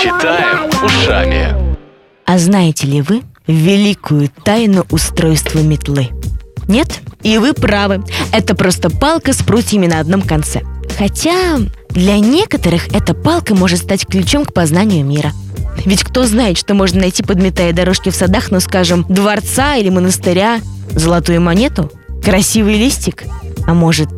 Читаем ушами. А знаете ли вы великую тайну устройства метлы? Нет? И вы правы. Это просто палка с прутьями на одном конце. Хотя для некоторых эта палка может стать ключом к познанию мира. Ведь кто знает, что можно найти, подметая дорожки в садах, ну, скажем, дворца или монастыря, золотую монету, красивый листик, а может,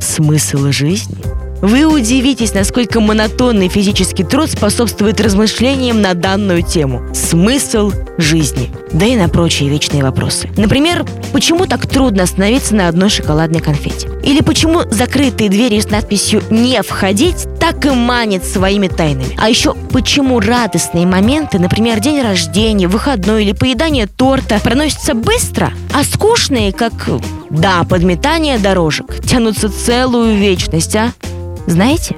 смысл жизни – вы удивитесь, насколько монотонный физический труд способствует размышлениям на данную тему. Смысл жизни. Да и на прочие вечные вопросы. Например, почему так трудно остановиться на одной шоколадной конфете? Или почему закрытые двери с надписью «Не входить» так и манит своими тайнами? А еще почему радостные моменты, например, день рождения, выходной или поедание торта, проносятся быстро, а скучные, как, да, подметание дорожек, тянутся целую вечность, а? Знаете?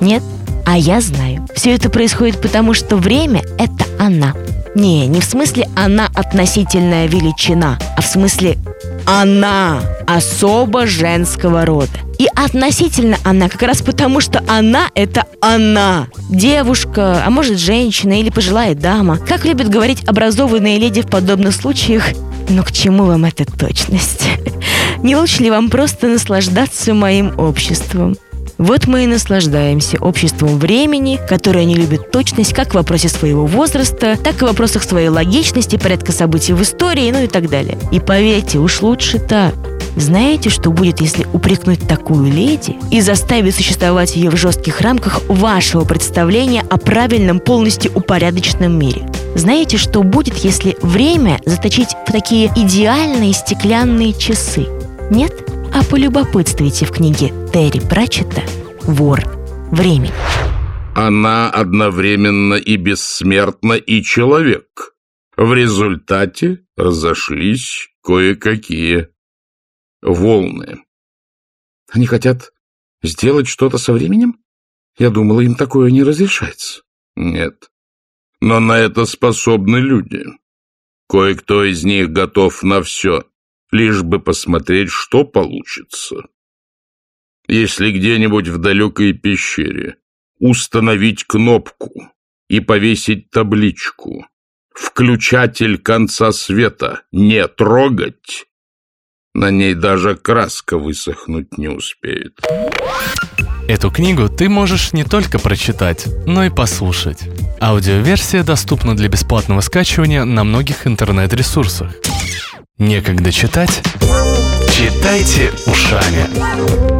Нет? А я знаю. Все это происходит потому, что время — это она. Не, не в смысле она относительная величина, а в смысле она особо женского рода. И относительно она как раз потому, что она — это она. Девушка, а может женщина или пожилая дама. Как любят говорить образованные леди в подобных случаях, но к чему вам эта точность? Не лучше ли вам просто наслаждаться моим обществом? Вот мы и наслаждаемся обществом времени, которое не любит точность как в вопросе своего возраста, так и в вопросах своей логичности, порядка событий в истории, ну и так далее. И поверьте, уж лучше так. Знаете, что будет, если упрекнуть такую леди и заставить существовать ее в жестких рамках вашего представления о правильном, полностью упорядоченном мире? Знаете, что будет, если время заточить в такие идеальные стеклянные часы? Нет? А полюбопытствуйте в книге Терри Пратчетта «Вор времени». Она одновременно и бессмертна, и человек. В результате разошлись кое-какие волны. Они хотят сделать что-то со временем? Я думала, им такое не разрешается. Нет. Но на это способны люди. Кое-кто из них готов на все лишь бы посмотреть, что получится. Если где-нибудь в далекой пещере установить кнопку и повесить табличку «Включатель конца света не трогать», на ней даже краска высохнуть не успеет. Эту книгу ты можешь не только прочитать, но и послушать. Аудиоверсия доступна для бесплатного скачивания на многих интернет-ресурсах. Некогда читать? Читайте ушами.